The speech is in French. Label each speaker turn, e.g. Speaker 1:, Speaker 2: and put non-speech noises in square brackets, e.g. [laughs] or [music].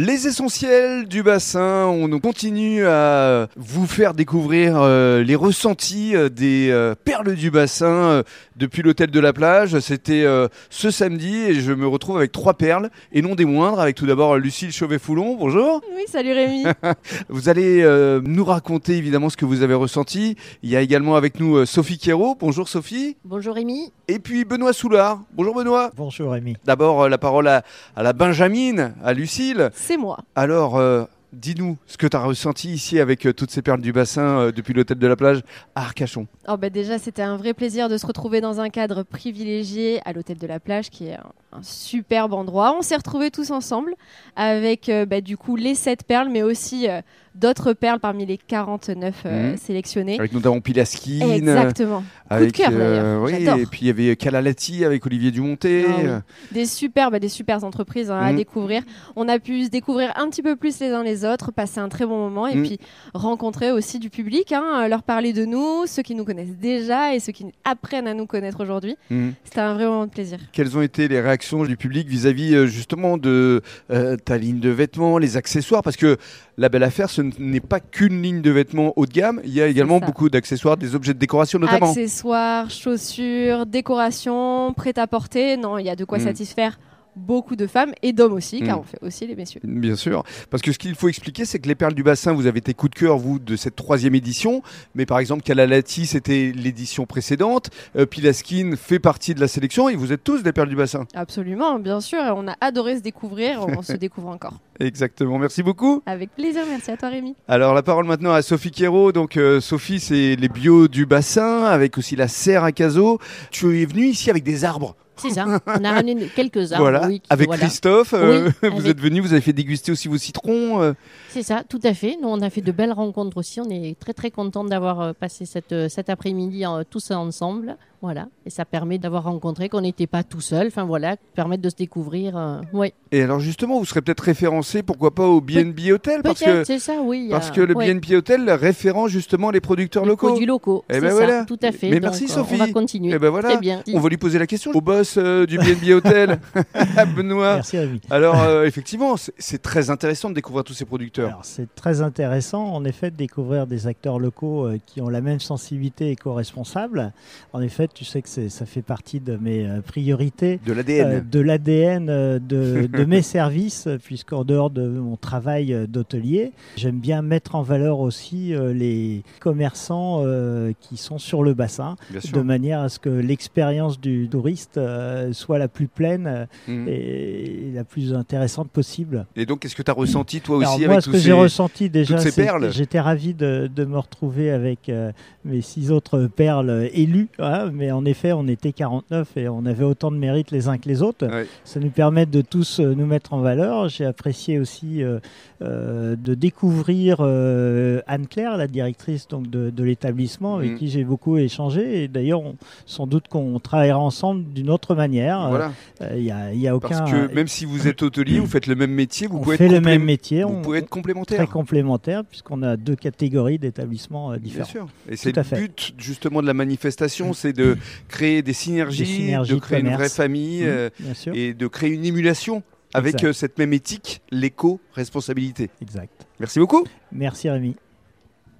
Speaker 1: Les essentiels du bassin, on continue à vous faire découvrir euh, les ressentis euh, des euh, perles du bassin depuis l'hôtel de la plage. C'était ce samedi et je me retrouve avec trois perles et non des moindres, avec tout d'abord Lucille Chauvet-Foulon. Bonjour.
Speaker 2: Oui, salut Rémi. [laughs]
Speaker 1: Vous allez nous raconter évidemment ce que vous avez ressenti. Il y a également avec nous Sophie Quérault. Bonjour Sophie.
Speaker 2: Bonjour Rémi.
Speaker 1: Et puis Benoît Soulard. Bonjour Benoît.
Speaker 3: Bonjour Rémi.
Speaker 1: D'abord la parole à, à la Benjamine, à Lucille.
Speaker 2: C'est moi.
Speaker 1: Alors, euh, dis-nous ce que tu as ressenti ici avec euh, toutes ces perles du bassin euh, depuis l'hôtel de la plage à Arcachon.
Speaker 2: Oh bah déjà, c'était un vrai plaisir de se retrouver dans un cadre privilégié à l'hôtel de la plage, qui est un, un superbe endroit. On s'est retrouvés tous ensemble avec euh, bah, du coup les 7 perles, mais aussi d'autres perles parmi les 49 euh,
Speaker 1: Mhm.
Speaker 2: sélectionnées.
Speaker 1: Avec notamment Pilaskine.
Speaker 2: Exactement.
Speaker 1: Avec,
Speaker 2: cœur, d'ailleurs.
Speaker 1: oui,
Speaker 2: J'adore.
Speaker 1: et puis il y avait Calalati avec Olivier Dumonté.
Speaker 2: Ah oui. Des super, bah, des super entreprises hein, à
Speaker 1: Mhm.
Speaker 2: découvrir. On a pu se découvrir un petit peu plus les uns les autres, passer un très bon moment et
Speaker 1: Mhm.
Speaker 2: puis rencontrer aussi du public, hein, leur parler de nous, ceux qui nous connaissent déjà et ceux qui apprennent à nous connaître aujourd'hui.
Speaker 1: hmm.
Speaker 2: C'était un vrai moment de plaisir.
Speaker 1: Quelles ont été les réactions du public vis-à-vis euh, justement de euh, ta ligne de vêtements, les accessoires? Parce que la belle affaire, ce n'est pas qu'une ligne de vêtements haut de gamme, il y a également beaucoup d'accessoires, des objets de décoration notamment.
Speaker 2: Accessoires, chaussures, décorations, prêt-à-porter. Non, il y a de quoi
Speaker 1: Mhm.
Speaker 2: satisfaire beaucoup de femmes et d'hommes aussi, car
Speaker 1: Mhm.
Speaker 2: on fait aussi les messieurs.
Speaker 1: Bien sûr, parce que ce qu'il faut expliquer, c'est que les perles du bassin, vous avez été coup de cœur, vous, de cette troisième édition, mais par exemple, Calalati, c'était l'édition précédente, euh, Pilaskin fait partie de la sélection, et vous êtes tous des perles du bassin.
Speaker 2: Absolument, bien sûr. On a adoré se découvrir. On se [laughs] découvre encore.
Speaker 1: Exactement, merci beaucoup.
Speaker 2: Avec plaisir. Merci à toi, Rémi.
Speaker 1: Alors la parole maintenant à Sophie Quérault. Donc euh, Sophie, c'est les bio du bassin, avec aussi la serre à Caso. Tu es venue ici avec des arbres.
Speaker 4: C'est ça. On a ramené [laughs] quelques arbres.
Speaker 1: voilà,
Speaker 4: oui, qui-
Speaker 1: avec
Speaker 4: voilà.
Speaker 1: Christophe. euh,
Speaker 4: Oui, [laughs]
Speaker 1: vous
Speaker 4: avec-
Speaker 1: êtes venu, vous avez fait déguster aussi vos citrons. euh.
Speaker 4: C'est ça, tout à fait. Nous, on a fait de belles rencontres aussi. On est très très contents d'avoir passé cette, cet après-midi euh, tous ensemble. Voilà. Et ça permet d'avoir rencontré qu'on n'était pas tout seul. Enfin voilà, permettre de se découvrir. euh, oui.
Speaker 1: Et alors justement, vous serez peut-être référencé, pourquoi pas au BNB Hotel, parce que
Speaker 4: c'est ça, oui.
Speaker 1: parce que le
Speaker 4: ouais,
Speaker 1: BNB Hotel référent justement les producteurs
Speaker 4: les
Speaker 1: locaux.
Speaker 4: produits locaux.
Speaker 1: Eh
Speaker 4: c'est
Speaker 1: ben
Speaker 4: ça,
Speaker 1: voilà.
Speaker 4: tout à fait.
Speaker 1: Mais
Speaker 4: Donc,
Speaker 1: merci, Sophie.
Speaker 4: On va continuer.
Speaker 1: Eh ben voilà.
Speaker 4: Très bien.
Speaker 1: On va lui poser la question au boss euh, du BNB Hotel, à [laughs] [laughs] Benoît.
Speaker 3: Merci Rémi.
Speaker 1: Alors euh, effectivement, c'est- très intéressant de découvrir tous ces producteurs.
Speaker 3: C'est très intéressant en effet de découvrir des acteurs locaux euh, qui ont la même sensibilité éco-responsable. En effet, tu sais que ça fait partie de mes euh, priorités.
Speaker 1: De l'ADN.
Speaker 3: euh, de l'ADN euh, de, [laughs] de mes services, puisqu'en dehors de mon travail d'hôtelier, j'aime bien mettre en valeur aussi les commerçants qui sont sur le bassin, de manière à ce que l'expérience du touriste soit la plus pleine
Speaker 1: Mhm.
Speaker 3: et la plus intéressante possible.
Speaker 1: Et donc, qu'est-ce que tu as ressenti toi
Speaker 3: Alors
Speaker 1: aussi
Speaker 3: moi,
Speaker 1: avec
Speaker 3: ce
Speaker 1: tous
Speaker 3: que j'ai ressenti déjà, c'est que j'étais ravi de, de me retrouver avec mes six autres perles élues. hein, mais en effet, on était 49 et on avait autant de mérite les uns que les autres. Ça nous permet de tous euh, nous mettre en valeur. J'ai apprécié aussi euh, euh, de découvrir euh, Anne-Claire, la directrice donc, de, de l'établissement, avec
Speaker 1: Mhm.
Speaker 3: qui j'ai beaucoup échangé. Et d'ailleurs, sans doute qu'on travaillera ensemble d'une autre manière.
Speaker 1: Voilà.
Speaker 3: Il a, y a aucun...
Speaker 1: Parce que même si vous êtes hôtelier, vous faites le même métier, vous
Speaker 3: on
Speaker 1: pouvez
Speaker 3: fait
Speaker 1: être
Speaker 3: le même métier.
Speaker 1: Vous
Speaker 3: on-
Speaker 1: pouvez être complémentaire.
Speaker 3: très complémentaires puisqu'on a deux catégories d'établissements euh,
Speaker 1: Bien
Speaker 3: différents.
Speaker 1: sûr. Et c'est le but justement de la manifestation, c'est de créer des synergies,
Speaker 3: Des synergies
Speaker 1: de
Speaker 3: de
Speaker 1: créer une vraie famille
Speaker 3: Mmh,
Speaker 1: euh, et de créer une émulation avec
Speaker 3: Exact.
Speaker 1: euh, cette même éthique, l'éco-responsabilité.
Speaker 3: exact.
Speaker 1: Merci beaucoup.
Speaker 3: Merci Rémi.